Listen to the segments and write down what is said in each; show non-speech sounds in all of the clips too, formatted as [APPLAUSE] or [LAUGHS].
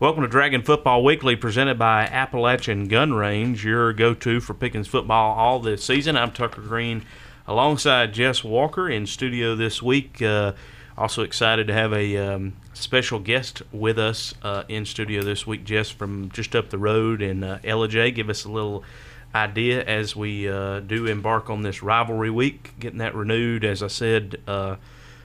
Welcome to Dragon Football Weekly, presented by Appalachian Gun Range, your go-to for Pickens football all this season. I'm Tucker Green, alongside Jess Walker in studio this week. Uh, also excited to have a um, special guest with us uh, in studio this week, Jess from just up the road in uh, Ellijay. Give us a little idea as we uh, do embark on this rivalry week, getting that renewed. As I said uh,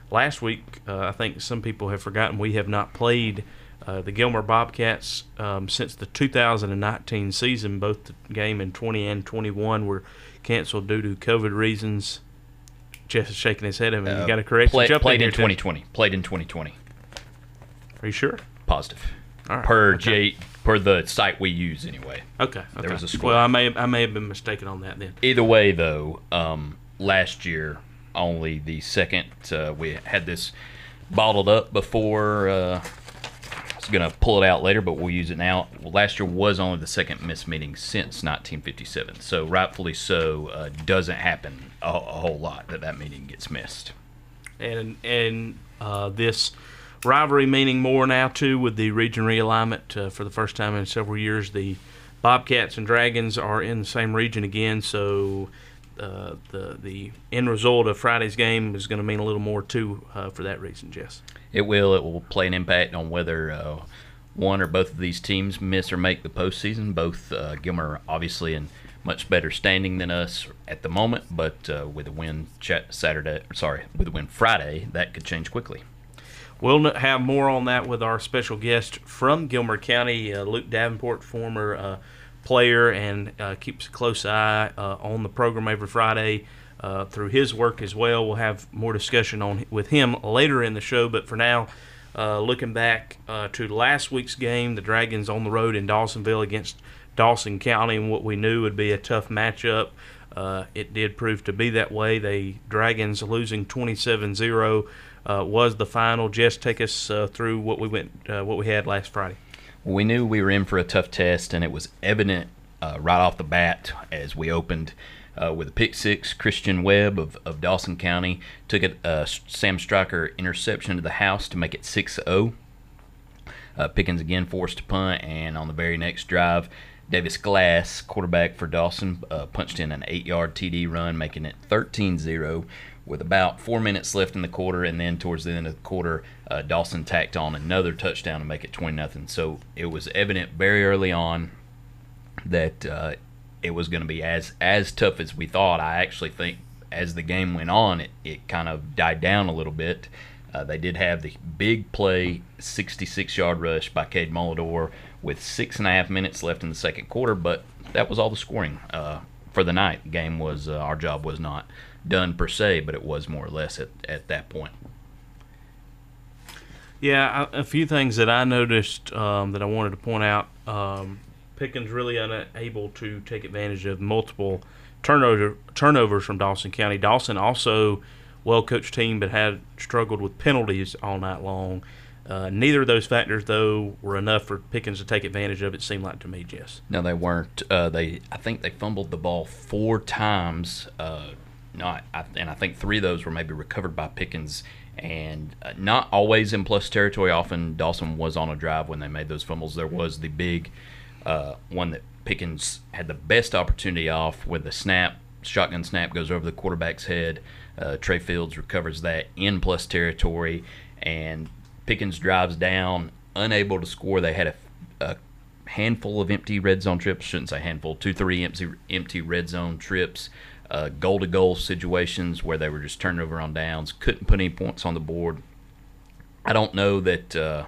last week, uh, I think some people have forgotten we have not played uh, the Gilmer Bobcats um, since the 2019 season. Both the game in 20 and 21 were canceled due to COVID reasons. Jeff is shaking his head. I mean, you got to correct. Play, jump played in, in here, Tim. 2020. Played in 2020. Are you sure? Positive. All right. Per okay. J per the site we use anyway. Okay. There was a score. Well, I may I may have been mistaken on that then. Either way, though, um, last year only the second uh, we had this bottled up before. Uh, Was gonna pull it out later, but we'll use it now. Well, last year was only the second missed meeting since 1957, so rightfully so. Uh, doesn't happen a, a whole lot that that meeting gets missed. and and uh, this rivalry meaning more now too with the region realignment uh, for the first time in several years. The Bobcats and Dragons are in the same region again, so uh, the the end result of Friday's game is going to mean a little more too uh, for that reason, Jess. It will. It will play an impact on whether uh, one or both of these teams miss or make the postseason. Both uh, Gilmer obviously in much better standing than us at the moment, but uh, with a win Saturday, sorry, with a win Friday, that could change quickly. We'll have more on that with our special guest from Gilmer County, uh, Luke Davenport, former uh, player, and uh, keeps a close eye uh, on the program every Friday uh, through his work as well. We'll have more discussion on with him later in the show, but for now, uh, looking back uh, to last week's game, the Dragons on the road in Dawsonville against Dawson County, and what we knew would be a tough matchup. Uh, it did prove to be that way. The Dragons losing 27-0 uh, was the final. Jess, take us through what we went, what we had last Friday. We knew we were in for a tough test, and it was evident uh, right off the bat as we opened uh, with a pick six. Christian Webb of, of Dawson County took a uh, Sam Stryker interception to the house to make it 6 0. Uh, Pickens again forced to punt, and on the very next drive, Davis Glass, quarterback for Dawson, uh, punched in an eight yard TD run, making it 13 0 with about four minutes left in the quarter. And then towards the end of the quarter, uh, Dawson tacked on another touchdown to make it 20 0. So it was evident very early on that uh, it was going to be as, as tough as we thought. I actually think as the game went on, it, it kind of died down a little bit. Uh, they did have the big play, 66 yard rush by Cade Molador with six and a half minutes left in the second quarter, but that was all the scoring uh, for the night. Game was, uh, our job was not done per se, but it was more or less at, at that point. Yeah, a few things that I noticed um, that I wanted to point out. Um, Pickens really unable to take advantage of multiple turnover turnovers from Dawson County. Dawson also well coached team, but had struggled with penalties all night long. Uh, neither of those factors, though, were enough for Pickens to take advantage of. It seemed like to me, Jess. No, they weren't. Uh, they, I think they fumbled the ball four times. Uh, not, and I think three of those were maybe recovered by Pickens, and uh, not always in plus territory. Often Dawson was on a drive when they made those fumbles. There was the big uh, one that Pickens had the best opportunity off with the snap, shotgun snap goes over the quarterback's head. Uh, Trey Fields recovers that in plus territory, and Pickens drives down, unable to score. They had a, a handful of empty red zone trips. Shouldn't say handful, two, three empty empty red zone trips. Uh, goal to goal situations where they were just turning over on downs, couldn't put any points on the board. I don't know that uh,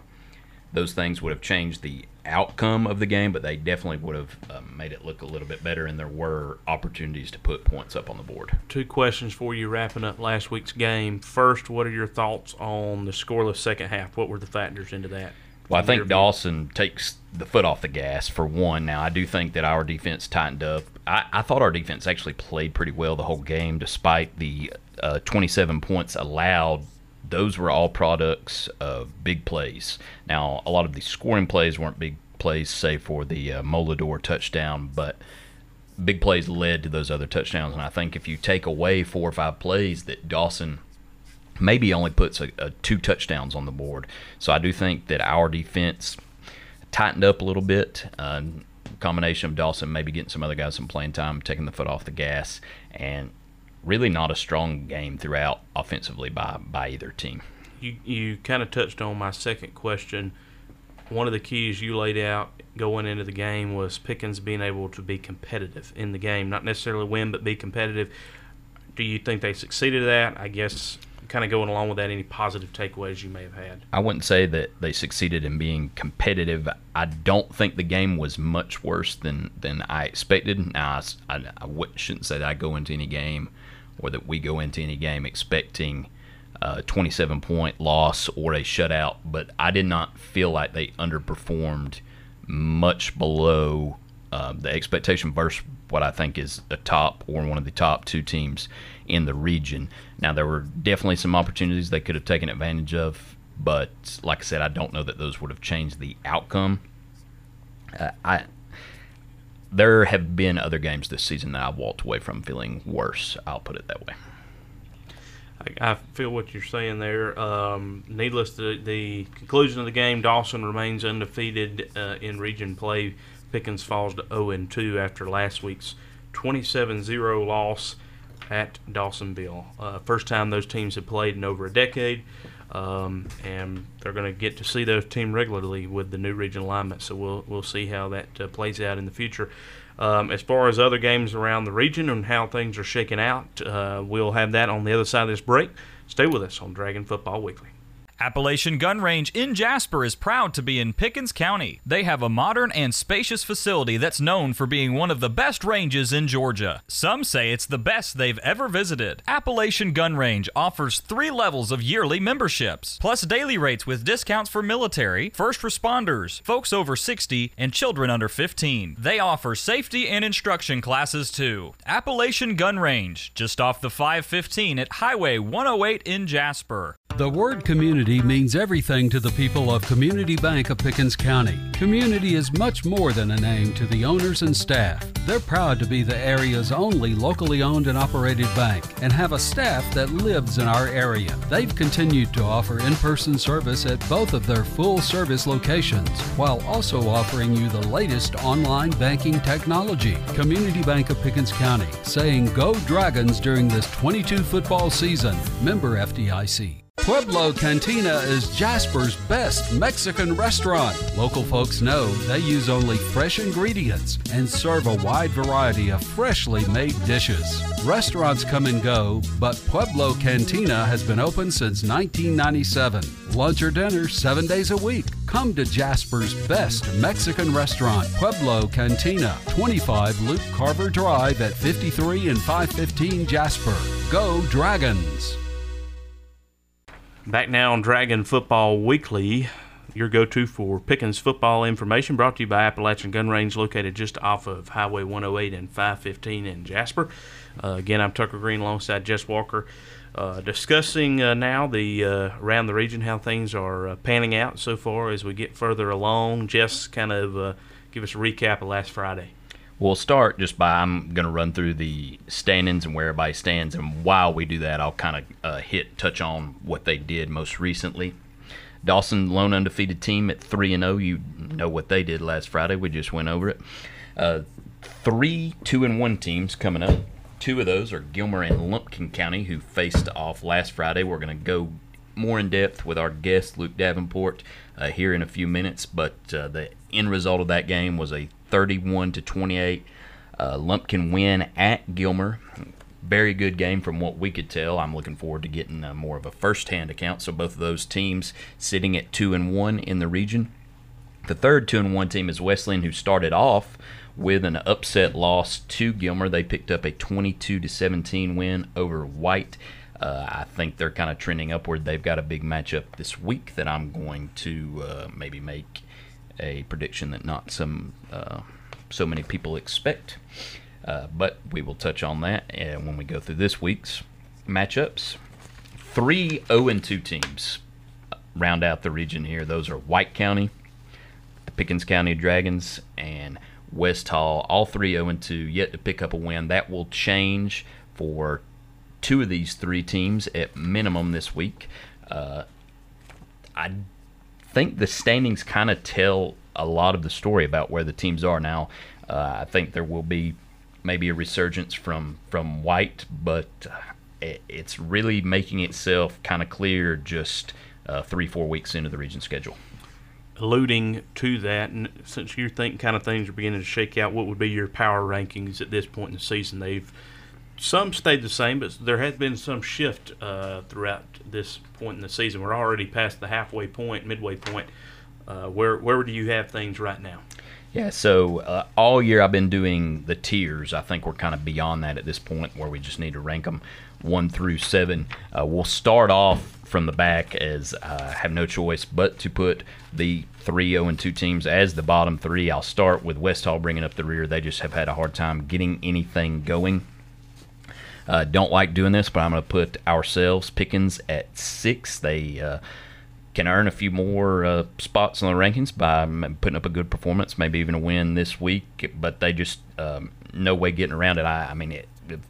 those things would have changed the outcome of the game, but they definitely would have uh, made it look a little bit better, and there were opportunities to put points up on the board. Two questions for you wrapping up last week's game. First, what are your thoughts on the scoreless second half? What were the factors into that? Well, I think? Dawson takes the foot off the gas for one. Now, I do think that our defense tightened up. I, I thought our defense actually played pretty well the whole game, despite the uh, 27 points allowed. Those were all products of big plays. Now, a lot of the scoring plays weren't big plays, save for the uh, Molador touchdown, but big plays led to those other touchdowns. And I think if you take away four or five plays that Dawson maybe only puts a, a two touchdowns on the board. So I do think that our defense tightened up a little bit. Uh, combination of Dawson maybe getting some other guys some playing time, taking the foot off the gas, and really not a strong game throughout offensively by by either team. You you kind of touched on my second question. One of the keys you laid out going into the game was Pickens being able to be competitive in the game, not necessarily win, but be competitive. Do you think they succeeded at that? I guess kind of going along with that, any positive takeaways you may have had? I wouldn't say that they succeeded in being competitive. I don't think the game was much worse than, than I expected. Now, I, I, I shouldn't say that I go into any game or that we go into any game expecting a 27 point loss or a shutout, but I did not feel like they underperformed much below uh, the expectation versus what I think is a top or one of the top two teams in the region. Now, there were definitely some opportunities they could have taken advantage of, but like I said, I don't know that those would have changed the outcome. Uh, I there have been other games this season that I've walked away from feeling worse. I'll put it that way. I, feel what you're saying there. Um, needless to the conclusion of the game, Dawson remains undefeated uh, in region play. Pickens falls to 0 2 after last week's 27 0 loss at Dawsonville. Uh, first time those teams have played in over a decade, um, and they're going to get to see those teams regularly with the new region alignment. So we'll we'll see how that uh, plays out in the future. Um, as far as other games around the region and how things are shaking out, uh, we'll have that on the other side of this break. Stay with us on Dragon Football Weekly. Appalachian Gun Range in Jasper is proud to be in Pickens County. They have a modern and spacious facility that's known for being one of the best ranges in Georgia. Some say it's the best they've ever visited. Appalachian Gun Range offers three levels of yearly memberships, plus daily rates with discounts for military, first responders, folks over 60, and children under 15. They offer safety and instruction classes too. Appalachian Gun Range, just off the 515 at Highway 108 in Jasper. The word community means everything to the people of Community Bank of Pickens County. Community is much more than a name to the owners and staff. They're proud to be the area's only locally owned and operated bank and have a staff that lives in our area. They've continued to offer in person service at both of their full service locations while also offering you the latest online banking technology. Community Bank of Pickens County saying go Dragons during this 22 football season. Member FDIC. Pueblo Cantina is Jasper's best Mexican restaurant. Local folks know they use only fresh ingredients and serve a wide variety of freshly made dishes. Restaurants come and go, but Pueblo Cantina has been open since 1997. Lunch or dinner seven days a week. Come to Jasper's best Mexican restaurant, Pueblo Cantina, 25 Luke Carver Drive at 53 and 515 Jasper. Go Dragons! Back now on Dragon Football Weekly, your go to for Pickens football information brought to you by Appalachian Gun Range, located just off of Highway 108 and 515 in Jasper. Uh, again, I'm Tucker Green alongside Jess Walker. Uh, discussing uh, now the uh, around the region how things are uh, panning out so far as we get further along. Jess, kind of uh, give us a recap of last Friday. We'll start just by I'm going to run through the standings and where everybody stands, and while we do that, I'll kind of uh, hit touch on what they did most recently. Dawson, lone undefeated team at three and zero. Oh, you know what they did last Friday. We just went over it. Uh, three two and one teams coming up. Two of those are Gilmer and Lumpkin County, who faced off last Friday. We're going to go more in depth with our guest Luke Davenport uh, here in a few minutes, but uh, the end result of that game was a 31 to 28 uh, Lumpkin win at Gilmer. Very good game from what we could tell. I'm looking forward to getting uh, more of a first-hand account. So both of those teams sitting at two and one in the region. The third two and one team is Wesleyan, who started off with an upset loss to Gilmer. They picked up a 22 to 17 win over White. Uh, I think they're kind of trending upward. They've got a big matchup this week that I'm going to uh, maybe make a prediction that not some uh, so many people expect. Uh, but we will touch on that uh, when we go through this week's matchups. Three 0 2 teams round out the region here. Those are White County, the Pickens County Dragons, and West Hall. All three 0 2, yet to pick up a win. That will change for two of these three teams at minimum this week. Uh, I think the standings kind of tell a lot of the story about where the teams are now. Uh, I think there will be maybe a resurgence from from White, but it, it's really making itself kind of clear just uh, three four weeks into the region schedule. Alluding to that, and since you think kind of things are beginning to shake out, what would be your power rankings at this point in the season? They've some stayed the same, but there has been some shift uh, throughout this point in the season. We're already past the halfway point, midway point. Uh, where where do you have things right now? Yeah, so uh, all year I've been doing the tiers. I think we're kind of beyond that at this point, where we just need to rank them one through seven. Uh, we'll start off from the back as uh, I have no choice but to put the three zero and 2 teams as the bottom three. I'll start with West Hall bringing up the rear. They just have had a hard time getting anything going. Uh, don't like doing this, but I'm going to put ourselves Pickens at six. They uh, can earn a few more uh, spots on the rankings by putting up a good performance, maybe even a win this week. But they just um, no way getting around it. I, I mean, it,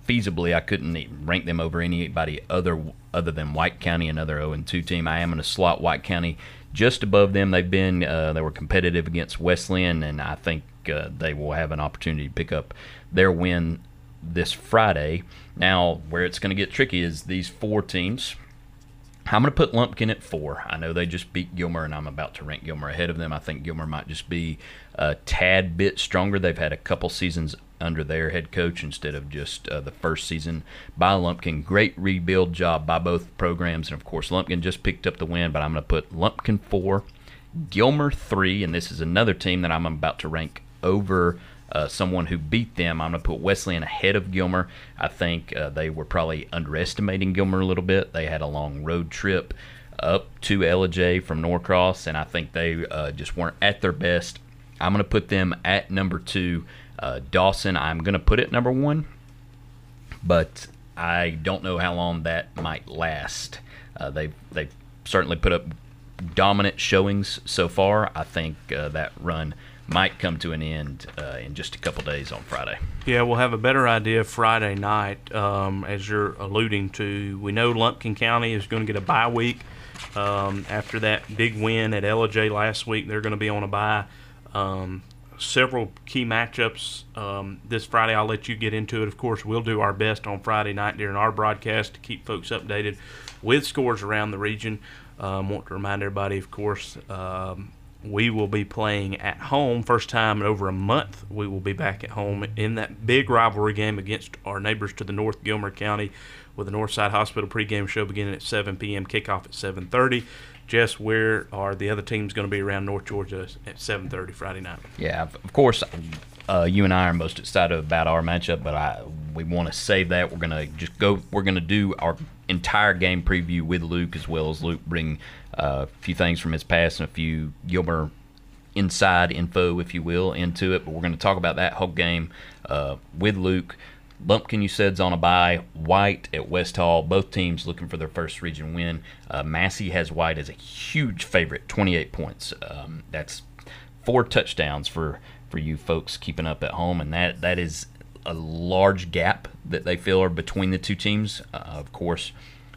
feasibly, I couldn't rank them over anybody other other than White County, another 0 2 team. I am going to slot White County just above them. They've been uh, they were competitive against Wesleyan, and I think uh, they will have an opportunity to pick up their win this Friday. Now, where it's going to get tricky is these four teams. I'm going to put Lumpkin at four. I know they just beat Gilmer, and I'm about to rank Gilmer ahead of them. I think Gilmer might just be a tad bit stronger. They've had a couple seasons under their head coach instead of just uh, the first season by Lumpkin. Great rebuild job by both programs, and of course, Lumpkin just picked up the win. But I'm going to put Lumpkin four, Gilmer three, and this is another team that I'm about to rank over uh, someone who beat them. I'm going to put Wesleyan ahead of Gilmer. I think uh, they were probably underestimating Gilmer a little bit. They had a long road trip up to Ellijay from Norcross, and I think they uh, just weren't at their best. I'm going to put them at number two. Uh, Dawson, I'm going to put it number one, but I don't know how long that might last. Uh, they they certainly put up dominant showings so far. I think uh, that run might come to an end uh, in just a couple days on Friday. Yeah, we'll have a better idea Friday night, um, as you're alluding to. We know Lumpkin County is going to get a bye week um, after that big win at Ellijay last week. They're going to be on a bye. Um, several key matchups um, this Friday. I'll let you get into it. Of course, we'll do our best on Friday night during our broadcast to keep folks updated with scores around the region. Um, want to remind everybody, of course, um, we will be playing at home. First time in over a month, we will be back at home in that big rivalry game against our neighbors to the north, Gilmer County, with the Northside Hospital pregame show beginning at 7 p.m. Kickoff at 7:30. Jess, where are the other teams going to be around North Georgia at 7:30 Friday night? Yeah, of course. Uh, you and I are most excited about our matchup, but I we want to save that. We're gonna just go. We're gonna do our entire game preview with Luke as well as Luke bring uh, a few things from his past and a few Gilmer inside info, if you will, into it. But we're going to talk about that whole game uh, with Luke. Lumpkin, you said's on a bye. White at West Hall. Both teams looking for their first region win. Uh, Massey has White as a huge favorite, 28 points. Um, that's four touchdowns for for you folks keeping up at home, and that that is a large gap that they feel are between the two teams. Uh, of course,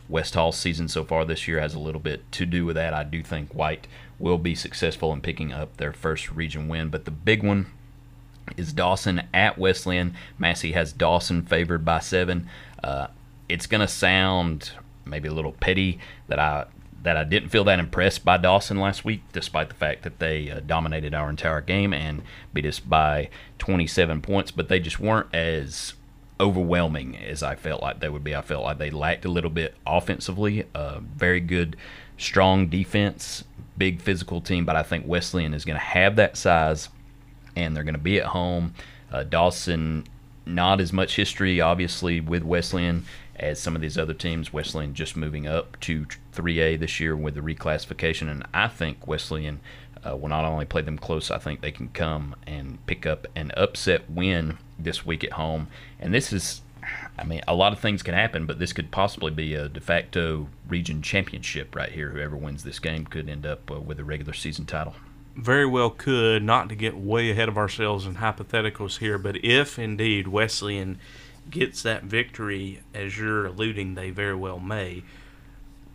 West Hall's season so far this year has a little bit to do with that. I do think White will be successful in picking up their first region win, but the big one is Dawson at Wesleyan. Massey has Dawson favored by seven. Uh, it's going to sound maybe a little petty that I that I didn't feel that impressed by Dawson last week, despite the fact that they uh, dominated our entire game and beat us by 27 points. But they just weren't as overwhelming as I felt like they would be. I felt like they lacked a little bit offensively. Uh, very good, strong defense, big physical team. But I think Wesleyan is going to have that size, and they're going to be at home. Uh, Dawson, not as much history, obviously, with Wesleyan as some of these other teams. Wesleyan just moving up to 3A this year with the reclassification, and I think Wesleyan uh, will not only play them close, I think they can come and pick up an upset win this week at home. And this is, I mean, a lot of things can happen, but this could possibly be a de facto region championship right here. Whoever wins this game could end up uh, with a regular season title. Very well could, not to get way ahead of ourselves in hypotheticals here, but if indeed Wesleyan gets that victory, as you're alluding, they very well may.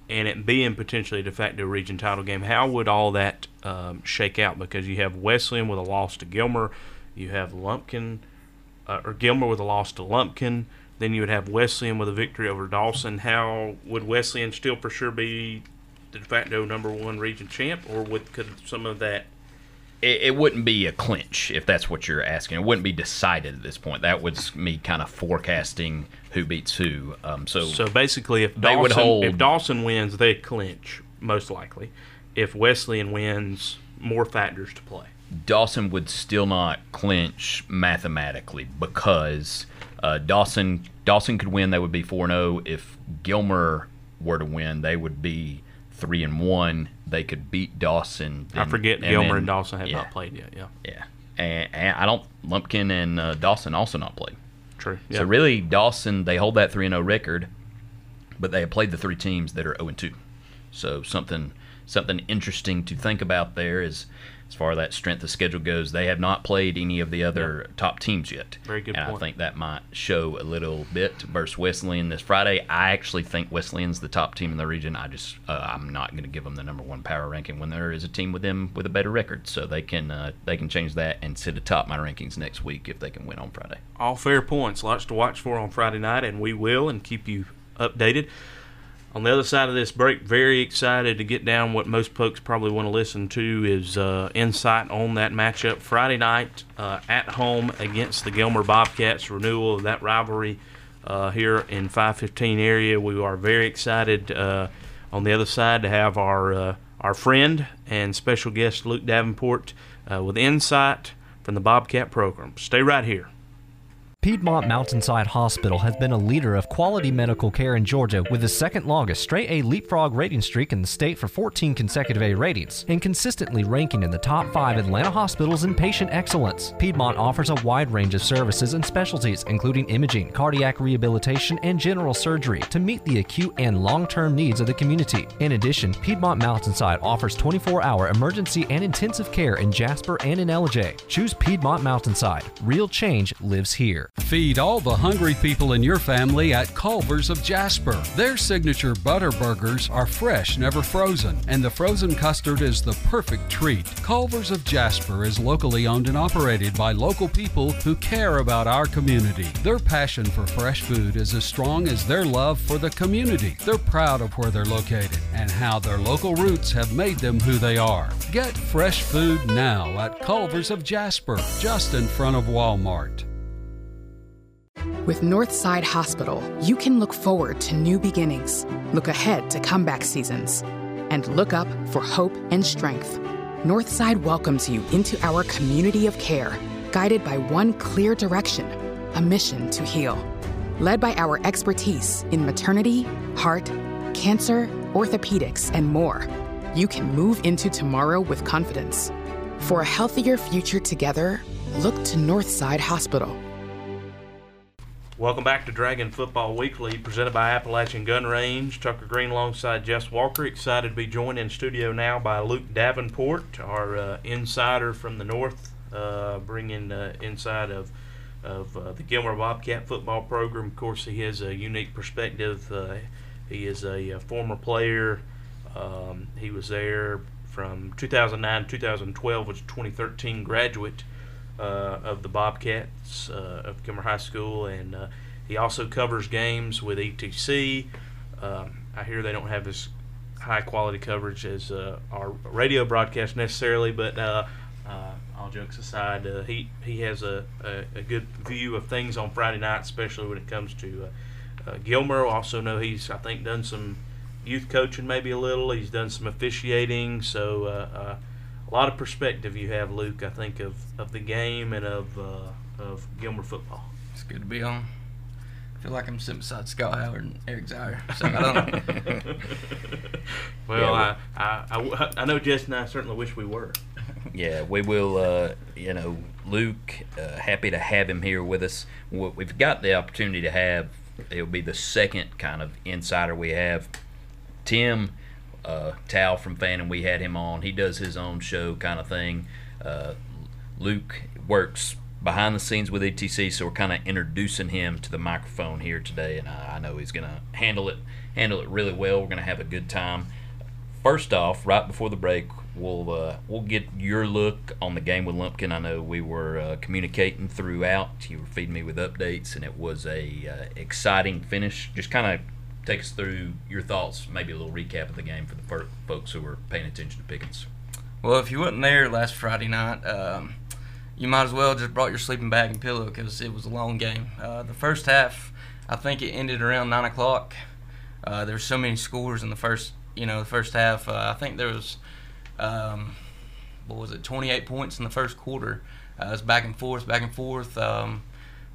and it being potentially a de facto region title game, how would all that um, shake out? Because you have Wesleyan with a loss to Gilmer, you have Lumpkin, uh, or Gilmer with a loss to Lumpkin. Then you would have Wesleyan with a victory over Dawson. How would Wesleyan still for sure be the de facto number one region champ, or would could some of that it, it wouldn't be a clinch if that's what you're asking. It wouldn't be decided at this point. That was me kind of forecasting who beats who. Um, so, So basically, if They Dawson, would hold- if Dawson wins, they clinch most likely. If Wesleyan wins, more factors to play. Dawson would still not clinch mathematically because uh, Dawson Dawson could win. They would be four zero. If Gilmer were to win, they would be three and one. They could beat Dawson. I forget and Gilmer then- and Dawson have yeah, not played yet. Yeah, Yeah, and, and I don't. Lumpkin and uh, Dawson also not played. true. Yeah. So really, Dawson they hold that three and zero record, but they have played the three teams that are zero and two. So something something interesting to think about there is, as far as that strength of schedule goes, they have not played any of the other top teams yet. Very good And I think that might show a little bit versus Wesleyan this Friday. I actually think Wesleyan's the top team in the region. I just uh, I'm not going to give them the number one power ranking when there is a team with them with a better record. So they can uh, they can change that and sit atop my rankings next week if they can win on Friday. all fair points. Lots to watch for on Friday night, and we will and keep you updated. On the other side of this break, very excited to get down what most folks probably want to listen to is uh, insight on that matchup Friday night uh, at home against the Gilmer Bobcats. Renewal of that rivalry uh, here in 515 area. We are very excited uh, on the other side to have our uh, our friend and special guest Luke Davenport uh, with insight from the Bobcat program. Stay right here. Piedmont Mountainside Hospital has been a leader of quality medical care in Georgia with the second longest straight A leapfrog rating streak in the state for 14 consecutive A ratings and consistently ranking in the top five Atlanta hospitals in patient excellence. Piedmont offers a wide range of services and specialties, including imaging, cardiac rehabilitation, and general surgery to meet the acute and long term needs of the community. In addition, Piedmont Mountainside offers 24 hour emergency and intensive care in Jasper and in Ellijay. Choose Piedmont Mountainside. Real change lives here. Feed all the hungry people in your family at Culver's of Jasper. Their signature butter burgers are fresh, never frozen, and the frozen custard is the perfect treat. Culver's of Jasper is locally owned and operated by local people who care about our community. Their passion for fresh food is as strong as their love for the community. They're proud of where they're located and how their local roots have made them who they are. Get fresh food now at Culver's of Jasper, just in front of Walmart. With Northside Hospital, you can look forward to new beginnings, look ahead to comeback seasons, and look up for hope and strength. Northside welcomes you into our community of care, guided by one clear direction a mission to heal. Led by our expertise in maternity, heart, cancer, orthopedics, and more, you can move into tomorrow with confidence. For a healthier future together, look to Northside Hospital. Welcome back to Dragon Football Weekly, presented by Appalachian Gun Range. Tucker Green alongside Jess Walker. Excited to be joined in studio now by Luke Davenport, our uh, insider from the north, uh, bringing uh, inside of of uh, the Gilmer Bobcat football program. Of course, he has a unique perspective. Uh, he is a, a former player. Um, he was there from 2009 2012, was a 2013 graduate of the Bobcats uh, of Gilmer High School, and uh, he also covers games with ETC. Um, I hear they don't have as high quality coverage as uh, our radio broadcast necessarily, but uh, uh, all jokes aside, uh, he he has a, a, a good view of things on Friday night, especially when it comes to uh, uh, Gilmer. Also know he's I think done some youth coaching maybe a little. He's done some officiating, so. A lot of perspective you have, Luke. I think of, of the game and of uh, of Gilmer football. It's good to be on. I feel like I'm sitting beside Scott Howard and Eric Zeier. So I don't know. [LAUGHS] Well, Yeah, I, I, I w- I know Jess and I certainly wish we were. Yeah, we will. Uh, you know, Luke, uh, happy to have him here with us. What We've got the opportunity to have. It'll be the second kind of insider we have. Tim uh, Tal from Fannin, we had him on. He does his own show kind of thing. Uh, Luke works behind the scenes with ETC, so we're kind of introducing him to the microphone here today, and I, I know he's going to handle it handle it really well. We're going to have a good time. First off, right before the break, we'll uh, we'll get your look on the game with Lumpkin. I know we were uh, communicating throughout. You were feeding me with updates, and it was a uh, exciting finish. Just kind of take us through your thoughts, maybe a little recap of the game for the folks who were paying attention to Pickens. Well, if you wasn't there last Friday night, um, you might as well just brought your sleeping bag and pillow because it was a long game. Uh, the first half, I think it ended around nine o'clock. Uh, there were so many scores in the first, you know, the first half. Uh, I think there was, um, what was it, 28 points in the first quarter. Uh, it was back and forth, back and forth. Um,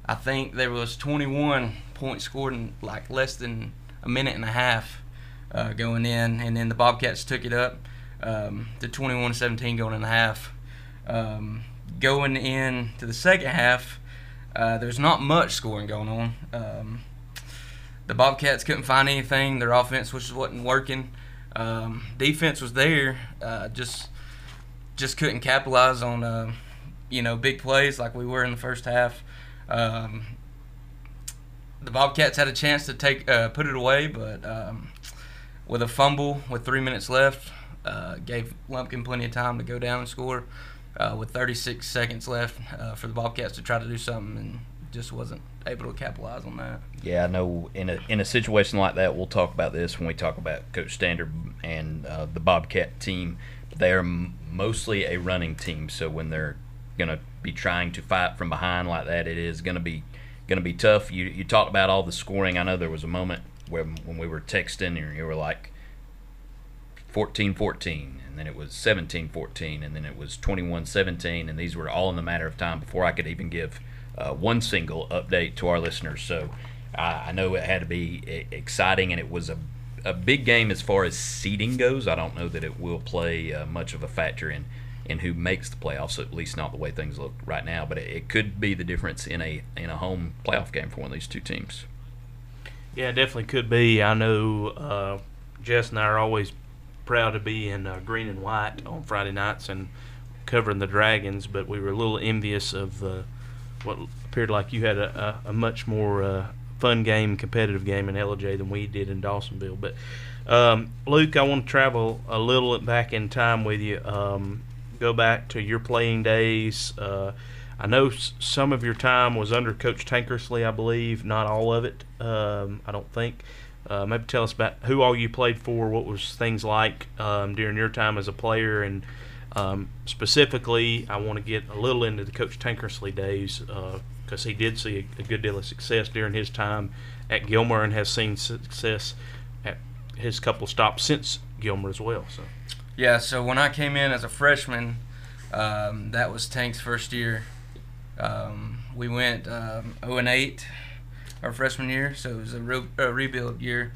I think there was 21 points scored in like less than a minute and a half uh, going in, and then the Bobcats took it up um, to 21-17 going in the half. Um, going in to the second half, uh, there's not much scoring going on. Um, the Bobcats couldn't find anything. Their offense was wasn't working. Um, defense was there, uh, just just couldn't capitalize on uh, you know big plays like we were in the first half. Um, the Bobcats had a chance to take uh, put it away, but um, with a fumble with three minutes left, uh, gave Lumpkin plenty of time to go down and score. Uh, with 36 seconds left uh, for the Bobcats to try to do something, and just wasn't able to capitalize on that. Yeah, I know. In a in a situation like that, we'll talk about this when we talk about Coach Standard and uh, the Bobcat team. They're m- mostly a running team, so when they're going to be trying to fight from behind like that, it is going to be going to be tough. You you talked about all the scoring. I know there was a moment where when we were texting and you were like 14-14 and then it was 17-14 and then it was 21-17 and these were all in the matter of time before I could even give uh, one single update to our listeners. So uh, I know it had to be exciting and it was a a big game as far as seeding goes. I don't know that it will play uh, much of a factor in in who makes the playoffs, at least not the way things look right now. But it, could be the difference in a in a home playoff game for one of these two teams. Yeah, it definitely could be. I know uh, Jess and I are always proud to be in uh, green and white on Friday nights and covering the Dragons, but we were a little envious of uh, what appeared like you had a, a, a much more uh, fun game, competitive game in Ellijay than we did in Dawsonville. But um, Luke, I want to travel a little back in time with you. Um, go back to your playing days. Uh, I know some of your time was under Coach Tankersley, I believe. Not all of it, um, I don't think. Uh, maybe tell us about who all you played for. What was things like um, during your time as a player, and um, specifically, I want to get a little into the Coach Tankersley days because uh, he did see a, a, good deal of success during his time at Gilmer and has seen success at his couple stops since Gilmer as well. So. Yeah, so when I came in as a freshman, um, that was Tank's first year. Um, we went um, 0 and 8 our freshman year, so it was a, re- a rebuild year,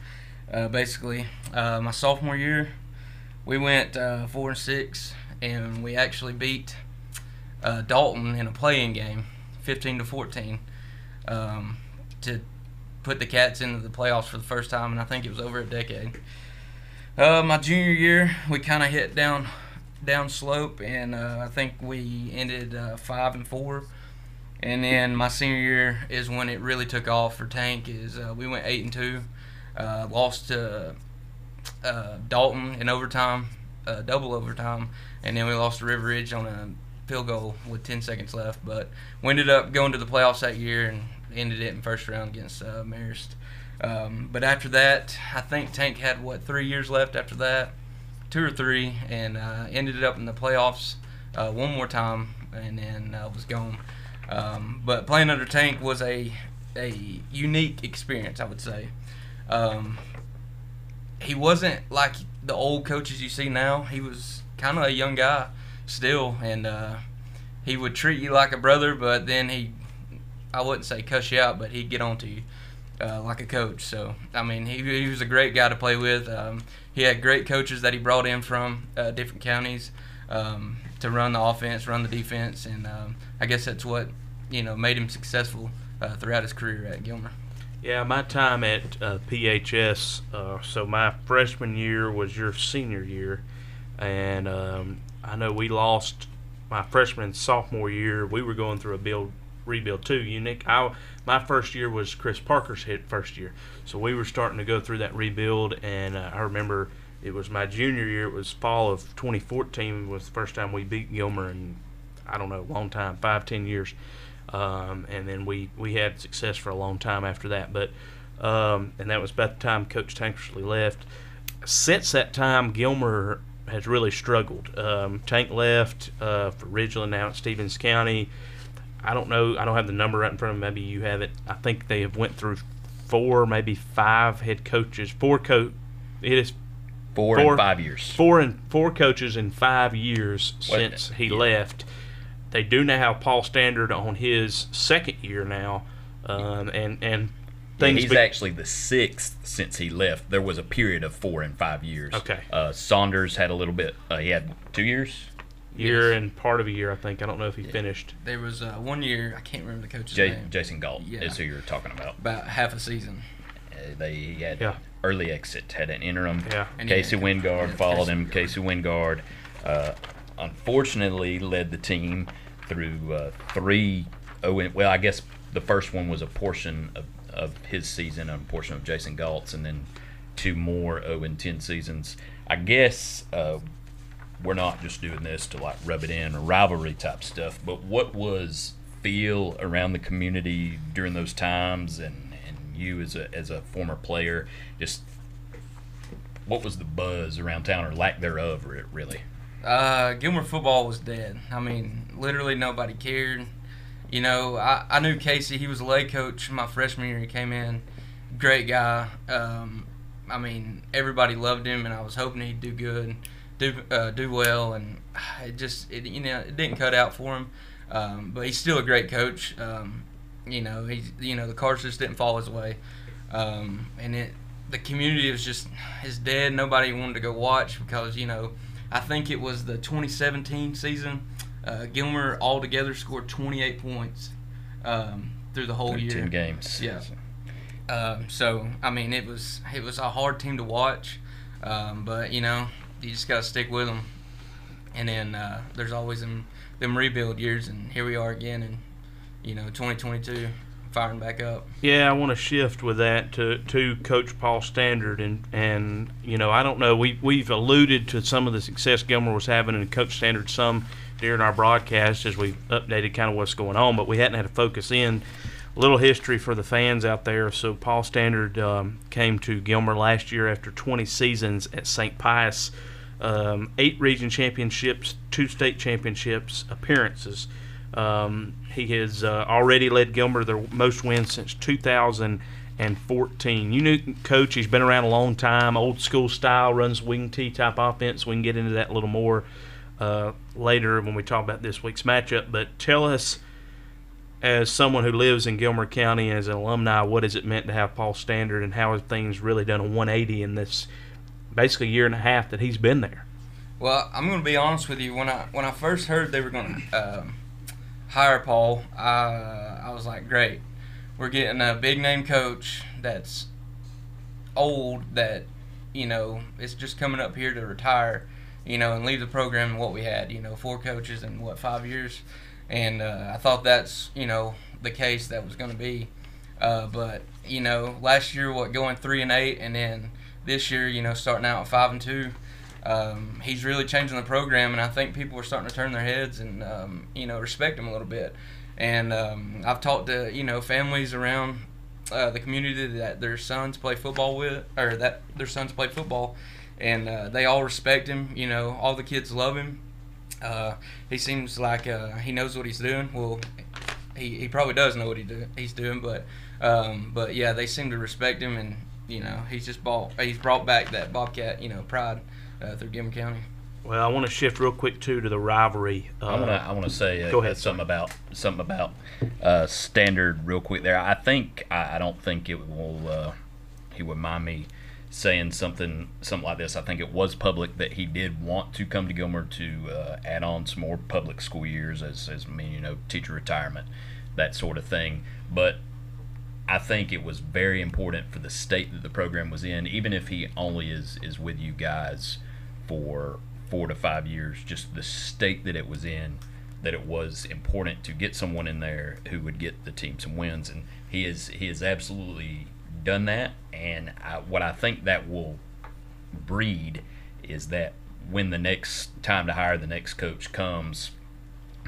uh, basically. Uh, my sophomore year, we went uh, 4 and 6, and we actually beat uh, Dalton in a playing game, 15 to 14, um, to put the Cats into the playoffs for the first time, and I think it was over a decade. Uh, my junior year, we kind of hit down down slope, and uh, I think we ended uh, five and four. And then my senior year is when it really took off for Tank. Is uh, we went eight and two, uh, lost to uh, Dalton in overtime, double overtime, and then we lost to River Ridge on a field goal with 10 seconds left. But we ended up going to the playoffs that year and ended it in first round against Marist. Um, but after that, I think Tank had what three years left after that, two or three, and uh, ended up in the playoffs uh, one more time, and then uh, was gone. Um, but playing under Tank was a a unique experience, I would say. Um, he wasn't like the old coaches you see now. He was kind of a young guy still, and uh, he would treat you like a brother, but then he, I wouldn't say cuss you out, but he'd get on to you uh, like a coach. So I mean, he, he was a great guy to play with. Um, he had great coaches that he brought in from uh, different counties um, to run the offense, run the defense, and um, I guess that's what you know made him successful uh, throughout his career at Gilmer. Yeah, my time at uh, PHS. Uh, so my freshman year was your senior year, and um, I know we lost my freshman and sophomore year. We were going through a build rebuild too. Unique. I my first year was Chris Parker's hit first year, so we were starting to go through that rebuild, and uh, I remember it was my junior year. It was fall of 2014 was the first time we beat Gilmer in I don't know, a long time, five ten years, um, and then we we had success for a long time after that. But um, and that was about the time Coach Tankersley left. Since that time, Gilmer has really struggled. Um, Tank left uh, for Ridgeland now at Stephens County. I don't know. I don't have the number right in front of me. Maybe you have it. I think they have went through four, maybe five head coaches. Four coach. It is Four, Four- and five years. four and four coaches in five years What- since he yeah. left. They do now have Paul Standard on his second year now, um, and and Yeah, things. he's be- actually the sixth since he left. There was a period of four and five years. Okay. Uh, Saunders had a little bit. Uh, he had two years. Year and part of a year, I think. I don't know if he Yeah. finished. There was uh, one year I can't remember the coach's J- name. Jason Galt Yeah. is who you're talking about. About half a season. Uh, they had Yeah. early exit, had an interim. Yeah. And Casey had- Wingard yeah, followed Casey him. Casey Wingard, uh, unfortunately, led the team through uh, three. Oh, and- well, I guess the first one was a portion of, of his season, a portion of Jason Galt's, and then two more 0 and 10 seasons. I guess uh, we're not just doing this to like rub it in or rivalry type stuff, but what was feel around the community during those times, and, and you as a as a former player, just what was the buzz around town or lack thereof, re- really? Uh, Gilmer football was dead. I mean, literally nobody cared. You know, I, I knew Casey. He was a lay coach my freshman year. He came in, great guy. Um, I mean, everybody loved him, and I was hoping he'd do good, do uh, do well, and [SIGHS] it just it you know it didn't cut out for him. Um, but he's still a great coach. Um, you know, he you know the cards just didn't fall his way, um, and it the community was just is dead. Nobody wanted to go watch because you know I think it was the 2017 season. Uh, Gilmer altogether scored 28 points um, through the whole year. ten games. Yeah. Um, so I mean, it was it was a hard team to watch, um, but you know you just gotta stick with them. And then uh, there's always them them rebuild years, and here we are again, in you know 2022, firing back up. Yeah, I want to shift with that to, to Coach Paul Standard, and and you know I don't know we we've alluded to some of the success Gilmer was having, and Coach Standard some during our broadcast as we updated kind of what's going on, but we hadn't had to focus in. A little history for the fans out there. So Paul Standard um, came to Gilmer last year after 20 seasons at St. Pius, um, eight region championships, two state championships appearances. Um, he has uh, already led Gilmer their most wins since 2014. You knew coach; he's been around a long time, old school style, runs wing T type offense. We can get into that a little more uh, later when we talk about this week's matchup. But tell us, as someone who lives in Gilmer County and as an alumni, what has it meant to have Paul Standard, and how have things really done a 180 in this basically a year and a half that he's been there? Well, I'm going to be honest with you. When I when I first heard they were going to um, hire Paul, I I was like, great, we're getting a big name coach that's old that you know is just coming up here to retire, you know, and leave the program in what we had. You know, four coaches in what five years, and uh, I thought that's you know the case that was going to be. Uh, but you know, last year what going three and eight, and then this year you know starting out at five and two um, he's really changing the program, and I think people are starting to turn their heads and um, you know respect him a little bit. And um, I've talked to you know families around uh, the community that their sons play football with, or that their sons play football, and uh, they all respect him. You know, all the kids love him. Uh, he seems like uh, he knows what he's doing. Well, he, he probably does know what he do, he's doing, but um, but yeah, they seem to respect him, and you know he's just bought he's brought back that Bobcat you know pride uh, through Gilmer County. Well, I want to shift real quick too to the rivalry. Uh, I want to I want to say uh, Go ahead, something about something about uh, standard real quick there. I think I, I don't think it will. Uh, he would mind me saying something something like this. I think it was public that he did want to come to Gilmer to uh, add on some more public school years, as as I mean you know teacher retirement, that sort of thing. But I think it was very important for the state that the program was in, even if he only is is with you guys for four to five years, just the state that it was in that it was important to get someone in there who would get the team some wins, and he is he has absolutely done that. And I, what I think that will breed is that when the next time to hire the next coach comes,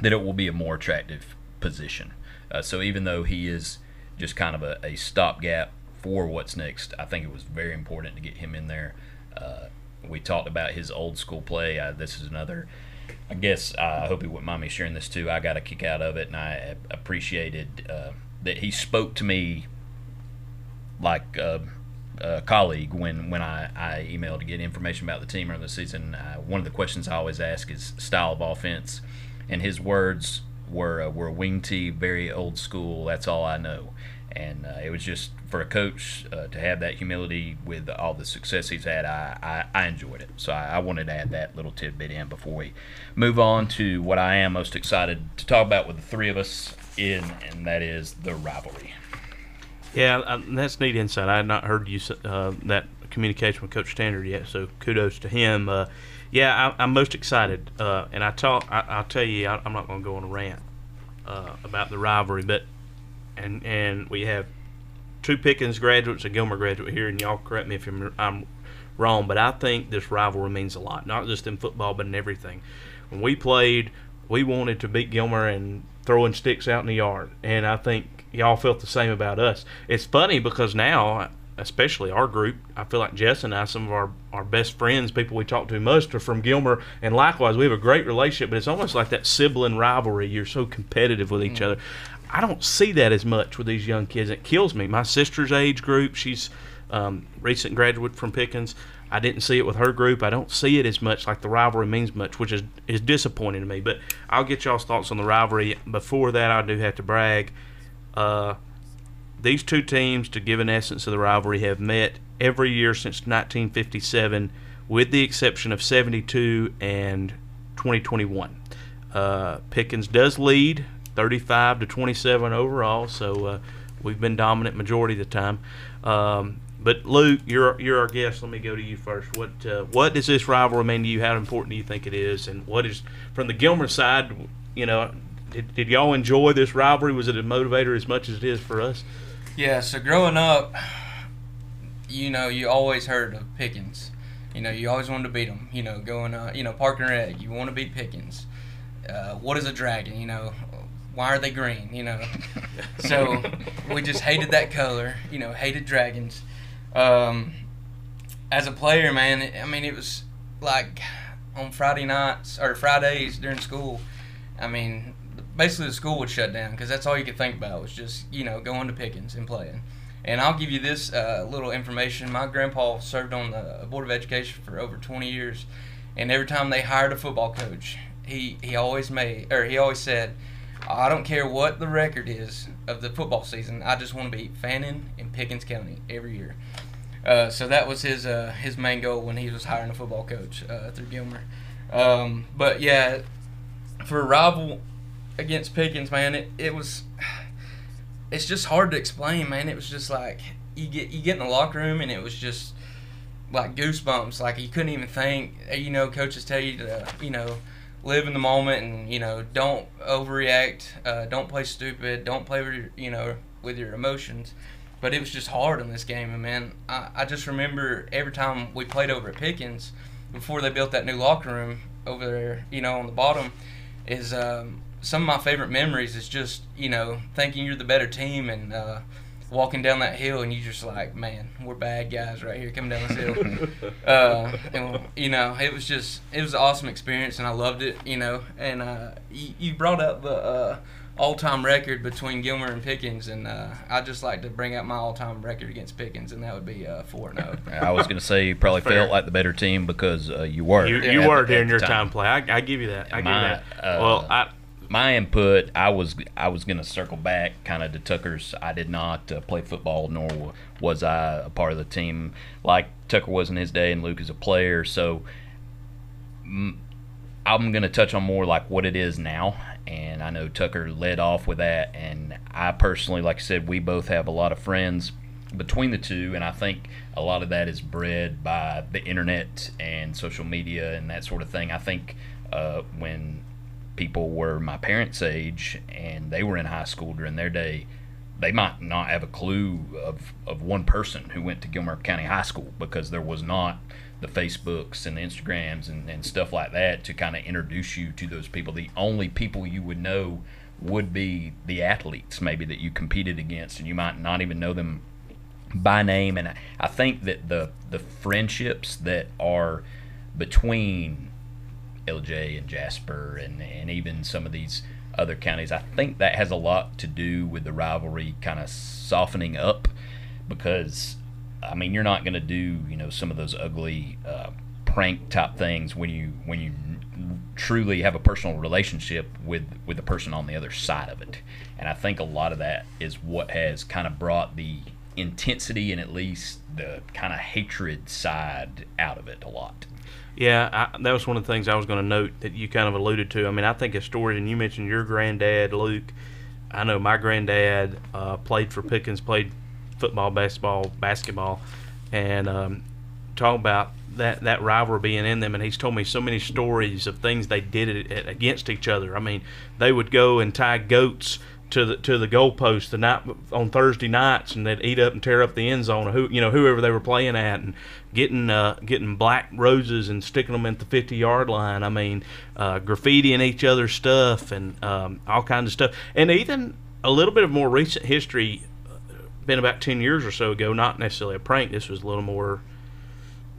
that it will be a more attractive position. Uh, so even though he is just kind of a, a stopgap for what's next, I think it was very important to get him in there. Uh, we talked about his old school play. Uh, this is another. I guess uh, I hope he wouldn't mind me sharing this too. I got a kick out of it, and I appreciated uh, that he spoke to me like a, a, colleague when when I, I emailed to get information about the team or the season. Uh, one of the questions I always ask is style of offense, and his words were uh, were wing tee, very old school. That's all I know, and uh, it was just for a coach uh, to have that humility with all the success he's had. I, I, I enjoyed it, so I, I, wanted to add that little tidbit in before we move on to what I am most excited to talk about with the three of us in, and that is the rivalry. Yeah, uh, that's neat insight. I had not heard you uh, that communication with Coach Standard yet, so kudos to him. Yeah, I, am most excited, uh, and I talk. I, will tell you, I, am not going to go on a rant uh, about the rivalry, but and and we have two Pickens graduates, a Gilmer graduate here, and y'all correct me if I'm, I'm wrong, but I think this rivalry means a lot, not just in football, but in everything. When we played, we wanted to beat Gilmer and throwing sticks out in the yard, and I think y'all felt the same about us. It's funny because now especially our group, I feel like Jess and I, some of our, our best friends, people we talk to most, are from Gilmer. And likewise, we have a great relationship, but it's almost like that sibling rivalry. You're so competitive with each mm-hmm. other. I don't see that as much with these young kids. It kills me. My sister's age group, she's um, recent graduate from Pickens. I didn't see it with her group. I don't see it as much like the rivalry means much, which is is disappointing to me. But I'll get y'all's thoughts on the rivalry. Before that, I do have to brag. Uh, these two teams, to give an essence of the rivalry, have met every year since 1957, with the exception of 72 and 2021. Uh, Pickens does lead 35 to 27 overall, so uh, we've been dominant majority of the time. Um, but Luke, you're you're our guest. Let me go to you first. What uh, what does this rivalry mean to you? How important do you think it is? And what is from the Gilmer side? You know, did, did y'all enjoy this rivalry? Was it a motivator as much as it is for us? Yeah, so growing up, you know, you always heard of Pickens. You know, you always wanted to beat them. You know, going, uh, you know, Park and Rec, you want to beat Pickens. Uh, what is a dragon? You know, why are they green? You know, [LAUGHS] so we just hated that color. You know, hated dragons. Um, as a player, man, I mean, it was like on Friday nights or Fridays during school. I mean, basically the school would shut down because that's all you could think about was just you know going to Pickens and playing. And I'll give you this uh, little information. My grandpa served on the board of education for over 20 years, and every time they hired a football coach, he he always made or he always said, "I don't care what the record is of the football season. I just want to beat Fannin and Pickens County every year." Uh, so that was his uh, his main goal when he was hiring a football coach uh, through Gilmer. Um, but yeah, for rival against Pickens, man, it, it was it's just hard to explain, man. It was just like you get you get in the locker room and it was just like goosebumps. Like you couldn't even think. You know, coaches tell you to you know live in the moment and you know don't overreact. Uh, don't play stupid. Don't play with your, you know with your emotions. But it was just hard in this game, and man, I, I just remember every time we played over at Pickens before they built that new locker room over there, you know, on the bottom, is um, some of my favorite memories is just you know thinking you're the better team and uh, walking down that hill and you just like man we're bad guys right here coming down this hill [LAUGHS] uh, and you know it was just it was an awesome experience and I loved it you know and uh, you, you brought up the uh, all-time record between Gilmer and Pickens, and uh, I'd just like to bring out my all-time record against Pickens, and that would be uh, four zero. [LAUGHS] I was going to say you probably felt like the better team because uh, you were. You, you were during your time. time play. I, I, give you that. I give you that. Uh, well, I my input, I was I was going to circle back kind of to Tucker's. I did not uh, play football, nor was I a part of the team like Tucker was in his day, and Luke is a player. So mm, I'm going to touch on more like what it is now. And I know Tucker led off with that, and I personally, like I said, we both have a lot of friends between the two, and I think a lot of that is bred by the internet and social media and that sort of thing. I think uh, when people were my parents' age and they were in high school during their day, they might not have a clue of, of one person who went to Gilmer County High School because there was not the Facebooks and the Instagrams and, and stuff like that to kind of introduce you to those people. The only people you would know would be the athletes maybe that you competed against and you might not even know them by name and I, I think that the the friendships that are between Ellijay and Jasper and, and even some of these other counties. I think that has a lot to do with the rivalry kind of softening up because, I mean, you're not going to do, you know, some of those ugly uh, prank type things when you when you truly have a personal relationship with with the person on the other side of it. And I think a lot of that is what has kind of brought the intensity and at least the kind of hatred side out of it a lot. Yeah, I, that was one of the things I was going to note that you kind of alluded to. I mean, I think a story, and you mentioned your granddad, Luke. I know my granddad uh, played for Pickens, played football, basketball, basketball, and um, talk about that that rivalry being in them. And he's told me so many stories of things they did it, against each other. I mean, they would go and tie goats to the to the goalpost the night on Thursday nights, and they'd eat up and tear up the end zone. Who you know whoever they were playing at, and getting uh, getting black roses and sticking them at the 50 yard line. I mean, uh, graffitiing each other's stuff and um, all kinds of stuff. And even a little bit of more recent history, uh, been about 10 years or so ago. Not necessarily a prank. This was a little more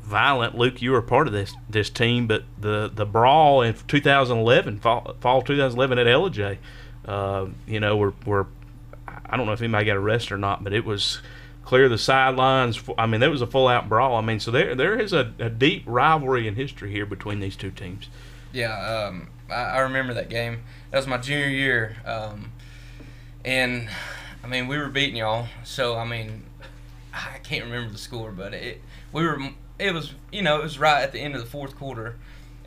violent. Luke, you were part of this this team, but the the brawl in 2011, fall, fall 2011 at Ellijay uh, you know, we're, we're I don't know if anybody got arrested or not, but it was clear the sidelines. I mean, there was a full out brawl. I mean, so there there is a, a deep rivalry in history here between these two teams. Yeah, um, I, I, remember that game. That was my junior year, um, and I mean, we were beating y'all. So I mean, I can't remember the score, but it we were it was you know it was right at the end of the fourth quarter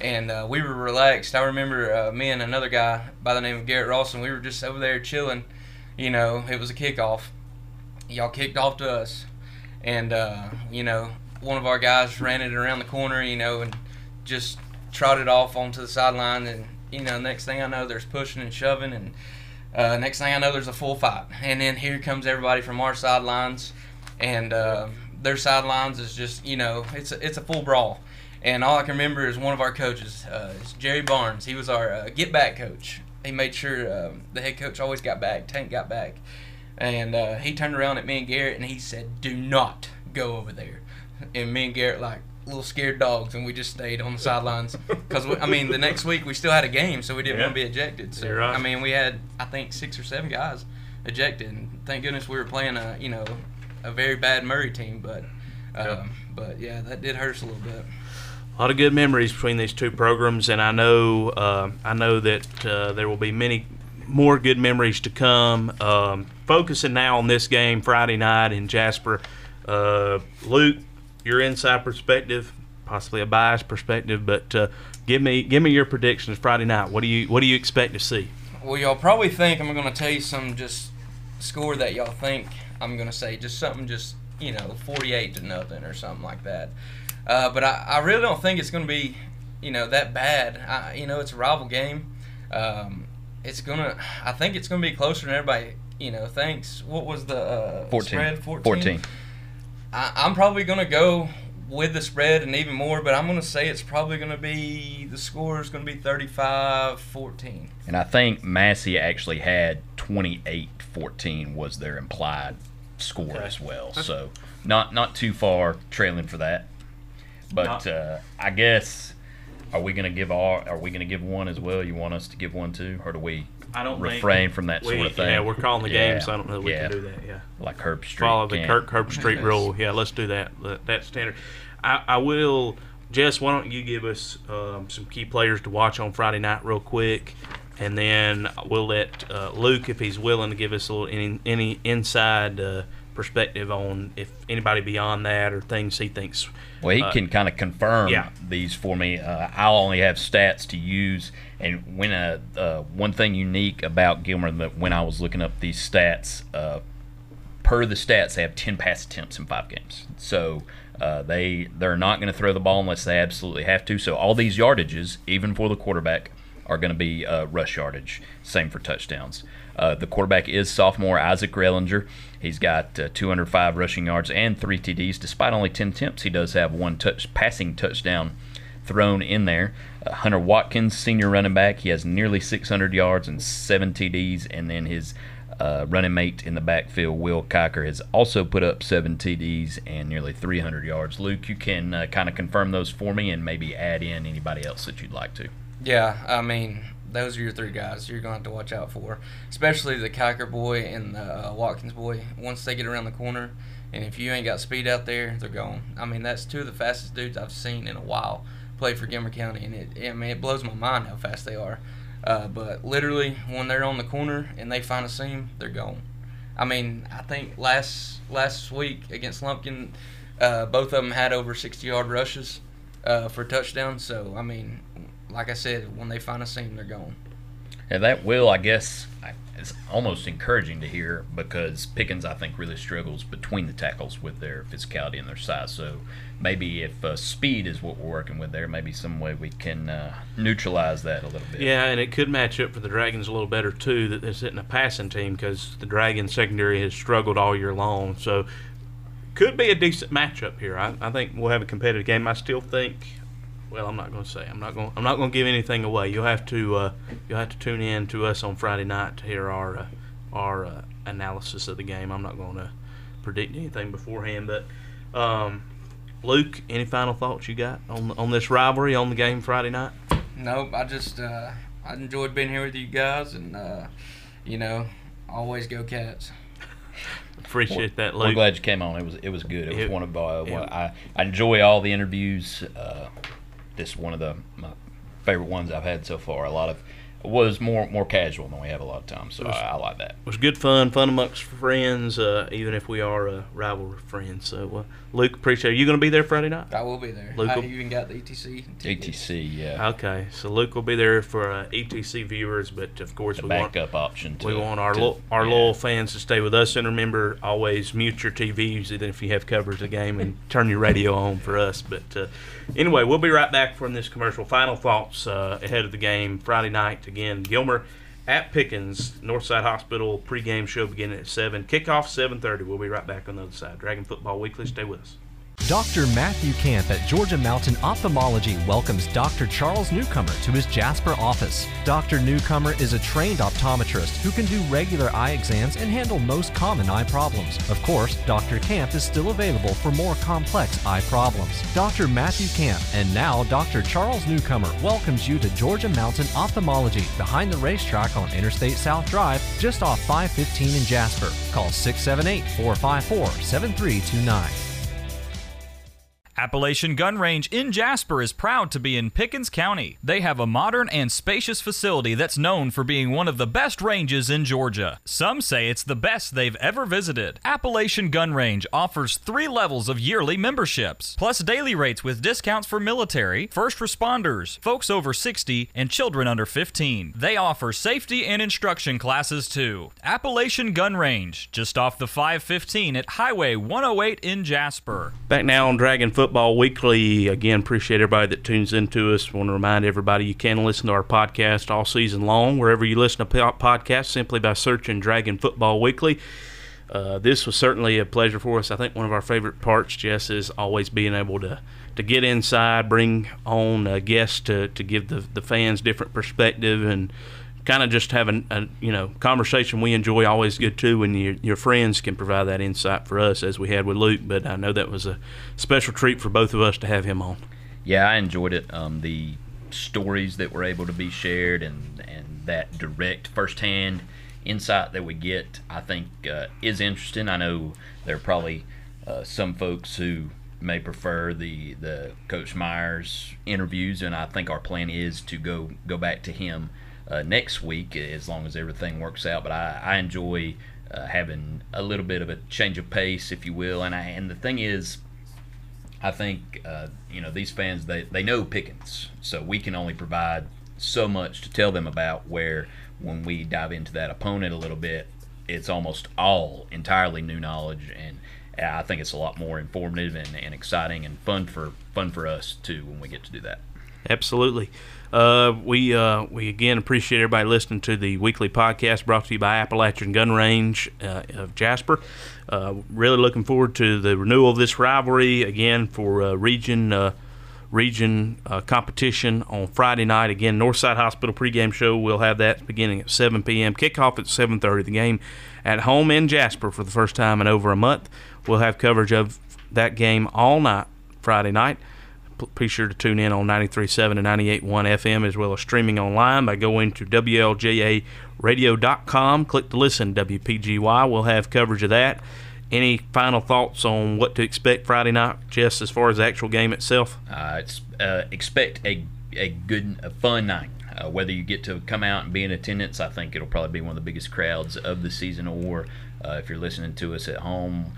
and uh, we were relaxed. I remember uh, me and another guy by the name of Garrett Rawson. We were just over there chilling. You know, it was a kickoff. Y'all kicked off to us, and uh, you know, one of our guys ran it around the corner. You know, and just trotted off onto the sideline. And you know, next thing I know, there's pushing and shoving, and uh, next thing I know, there's a full fight. And then here comes everybody from our sidelines, and uh, their sidelines is just you know, it's a, it's a full brawl and all I can remember is one of our coaches, uh, Jerry Barnes. He was our uh, get back coach. He made sure um, the head coach always got back. Tank got back, and uh, he turned around at me and Garrett and he said, "Do not go over there." And me and Garrett like little scared dogs, and we just stayed on the sidelines [LAUGHS] because I mean the next week we still had a game, so we didn't yeah. want to be ejected. So right. I mean we had I think six or seven guys ejected, and thank goodness we were playing a you know a very bad Murray team, but um, yeah. but yeah that did hurt us a little bit a lot of good memories between these two programs, and I know uh, I know that uh, there will be many more good memories to come. Um, focusing now on this game Friday night in Jasper, uh, Luke, your inside perspective, possibly a biased perspective, but uh, give me give me your predictions Friday night. What do you what do you expect to see? Well, y'all probably think I'm going to tell you some just score that y'all think I'm going to say, just something just you know 48 to nothing or something like that. Uh, but I, I really don't think it's going to be, you know, that bad. I, you know, it's a rival game. Um, it's gonna. I think it's gonna be closer than everybody, you know, thinks. What was the uh, 14. spread? 14. 14. I, I'm probably gonna go with the spread and even more, but I'm going to say it's probably going to be the score is going to be 35-14. And I think Massey actually had 28-14 was their implied score okay. as well. So not not too far trailing for that. But uh, I guess are we gonna give all? Are we gonna give one as well? You want us to give one too, or do we? I don't refrain from that we, sort of thing. Yeah, we're calling the yeah. game, so I don't know if we yeah. can do that. Yeah, like Herbstreit. Follow the Kirk Herbstreit rule. Yeah, let's do that. That's standard. I, I will. Jess, why don't you give us um, some key players to watch on Friday night, real quick, and then we'll let uh, Luke, if he's willing, to give us a little any, any inside uh, perspective on if anybody beyond that or things he thinks. Well, he uh, can kind of confirm yeah. these for me. Uh, I'll only have stats to use, and when a uh, uh, one thing unique about Gilmer that when I was looking up these stats, uh, per the stats, they have ten pass attempts in five games. So uh, they they're not going to throw the ball unless they absolutely have to. So all these yardages, even for the quarterback, are going to be uh, rush yardage. Same for touchdowns. Uh, the quarterback is sophomore Isaac Rellinger. He's got uh, 205 rushing yards and three TDs. Despite only 10 attempts, he does have one touch passing touchdown thrown in there. Uh, Hunter Watkins, senior running back, he has nearly 600 yards and seven TDs, and then his uh, running mate in the backfield, Will Kiker, has also put up seven TDs and nearly 300 yards. Luke, you can uh, kind of confirm those for me and maybe add in anybody else that you'd like to. Yeah, I mean, those are your three guys you're going to have to watch out for, especially the Kiker boy and the uh, Watkins boy. Once they get around the corner, and if you ain't got speed out there, they're gone. I mean, that's two of the fastest dudes I've seen in a while play for Gilmer County, and it, I mean, it blows my mind how fast they are. Uh, but literally, when they're on the corner and they find a seam, they're gone. I mean, I think last last week against Lumpkin, uh, both of them had over 60 yard rushes uh, for touchdowns. So I mean, like I said, when they find a seam, they're gone. And that will, I guess, it's almost encouraging to hear because Pickens, I think, really struggles between the tackles with their physicality and their size. So maybe if uh, speed is what we're working with there, maybe some way we can uh, neutralize that a little bit. Yeah, and it could match up for the Dragons a little better too. That they're sitting a passing team because the Dragons secondary has struggled all year long. So could be a decent matchup here. I, I think we'll have a competitive game. I still think. Well, I'm not going to say. I'm not going. I'm not going to give anything away. You'll have to. Uh, you'll have to tune in to us on Friday night to hear our uh, our uh, analysis of the game. I'm not going to predict anything beforehand, but. Um, Luke, any final thoughts you got on on this rivalry on the game Friday night? Nope. I just uh, I enjoyed being here with you guys, and uh, you know, always go Cats. [LAUGHS] Appreciate that, Luke. We're glad you came on. It was it was good. It, was one of uh, one, I I enjoy all the interviews. Uh, this one of the my favorite ones I've had so far. A lot of was more more casual than we have a lot of times, so was, I, I, like that. It was good fun, fun amongst friends, uh, even if we are uh, rival friends. So, uh, Luke, appreciate it. You going to be there Friday night? I will be there. Luke I will, even got the ETC. Tickets. ETC, yeah. Okay, so Luke will be there for uh, ETC viewers, but of course the we backup want, option. To, we want our to, lo- our yeah. loyal fans to stay with us, and remember always mute your TVs, even if you have coverage of the game, and turn your radio on for us. But uh, anyway, we'll be right back from this commercial. Final thoughts uh, ahead of the game Friday night again. Gilmer at Pickens, Northside Hospital pregame show beginning at 7. Kickoff 7.30. We'll be right back on the other side. Dragon Football Weekly. Stay with us. Dr. Matthew Camp at Georgia Mountain Ophthalmology welcomes Dr. Charles Newcomer to his Jasper office. Dr. Newcomer is a trained optometrist who can do regular eye exams and handle most common eye problems. Of course, Dr. Camp is still available for more complex eye problems. Dr. Matthew Camp and now Dr. Charles Newcomer welcomes you to Georgia Mountain Ophthalmology behind the racetrack on Interstate South Drive, just off 515 in Jasper. Call 678 454 7329. Appalachian Gun Range in Jasper is proud to be in Pickens County. They have a modern and spacious facility that's known for being one of the best ranges in Georgia. Some say it's the best they've ever visited. Appalachian Gun Range offers three levels of yearly memberships, plus daily rates with discounts for military, first responders, folks over 60, and children under 15. They offer safety and instruction classes too. Appalachian Gun Range, just off the 515 at Highway 108 in Jasper. Back now on Dragon Foot Football Weekly. Again, appreciate everybody that tunes into us. Want to remind everybody you can listen to our podcast all season long wherever you listen to podcasts simply by searching Dragon Football Weekly. Uh, this was certainly a pleasure for us. I think one of our favorite parts, Jess, is always being able to to get inside, bring on guests to, to give the, the fans different perspective and kind of just having a you know conversation we enjoy always good too when your your friends can provide that insight for us as we had with Luke. But I know that was a special treat for both of us to have him on. Yeah, I enjoyed it. Um, the stories that were able to be shared and and that direct firsthand insight that we get, I think uh, is interesting. I know there are probably uh, some folks who may prefer the the Coach Myers interviews, and I think our plan is to go go back to him uh, next week as long as everything works out. But I, I enjoy uh, having a little bit of a change of pace, if you will. And I and the thing is, I think uh, you know these fans they they know Pickens, so we can only provide so much to tell them about. Where when we dive into that opponent a little bit, it's almost all entirely new knowledge and. I think it's a lot more informative and, and exciting and fun for fun for us too when we get to do that. Absolutely. Uh, we uh, we again appreciate everybody listening to the weekly podcast brought to you by Appalachian Gun Range uh, of Jasper. Uh, really looking forward to the renewal of this rivalry again for uh, region uh, region competition on Friday night. Again, Northside Hospital pregame show. We'll have that beginning at 7 p.m. Kickoff at 7:30. The game at home in Jasper for the first time in over a month. We'll have coverage of that game all night Friday night be sure to tune in on 93.7 and 98.1 FM as well as streaming online by going to WLJAradio.com. Click to listen, WPGY. We'll have coverage of that. Any final thoughts on what to expect Friday night, Jess, as far as the actual game itself? Uh, uh, expect a, a good, a fun night. Uh, whether you get to come out and be in attendance, I think it'll probably be one of the biggest crowds of the season. Or uh, if you're listening to us at home,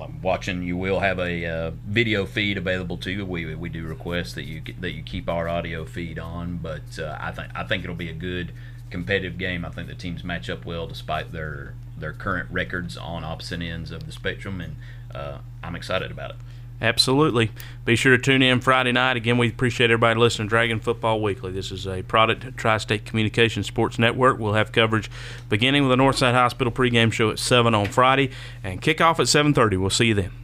um, watching, you will have a uh, video feed available to you. We, we do request that you that you keep our audio feed on, but uh, I think I think it'll be a good competitive game. I think the teams match up well despite their their current records on opposite ends of the spectrum, and uh, I'm excited about it. Absolutely. Be sure to tune in Friday night. Again, we appreciate everybody listening to Dragon Football Weekly. This is a product of Tri State Communications Sports Network. We'll have coverage beginning with the Northside Hospital pregame show at 7 on Friday and kickoff at 7.30. We'll see you then.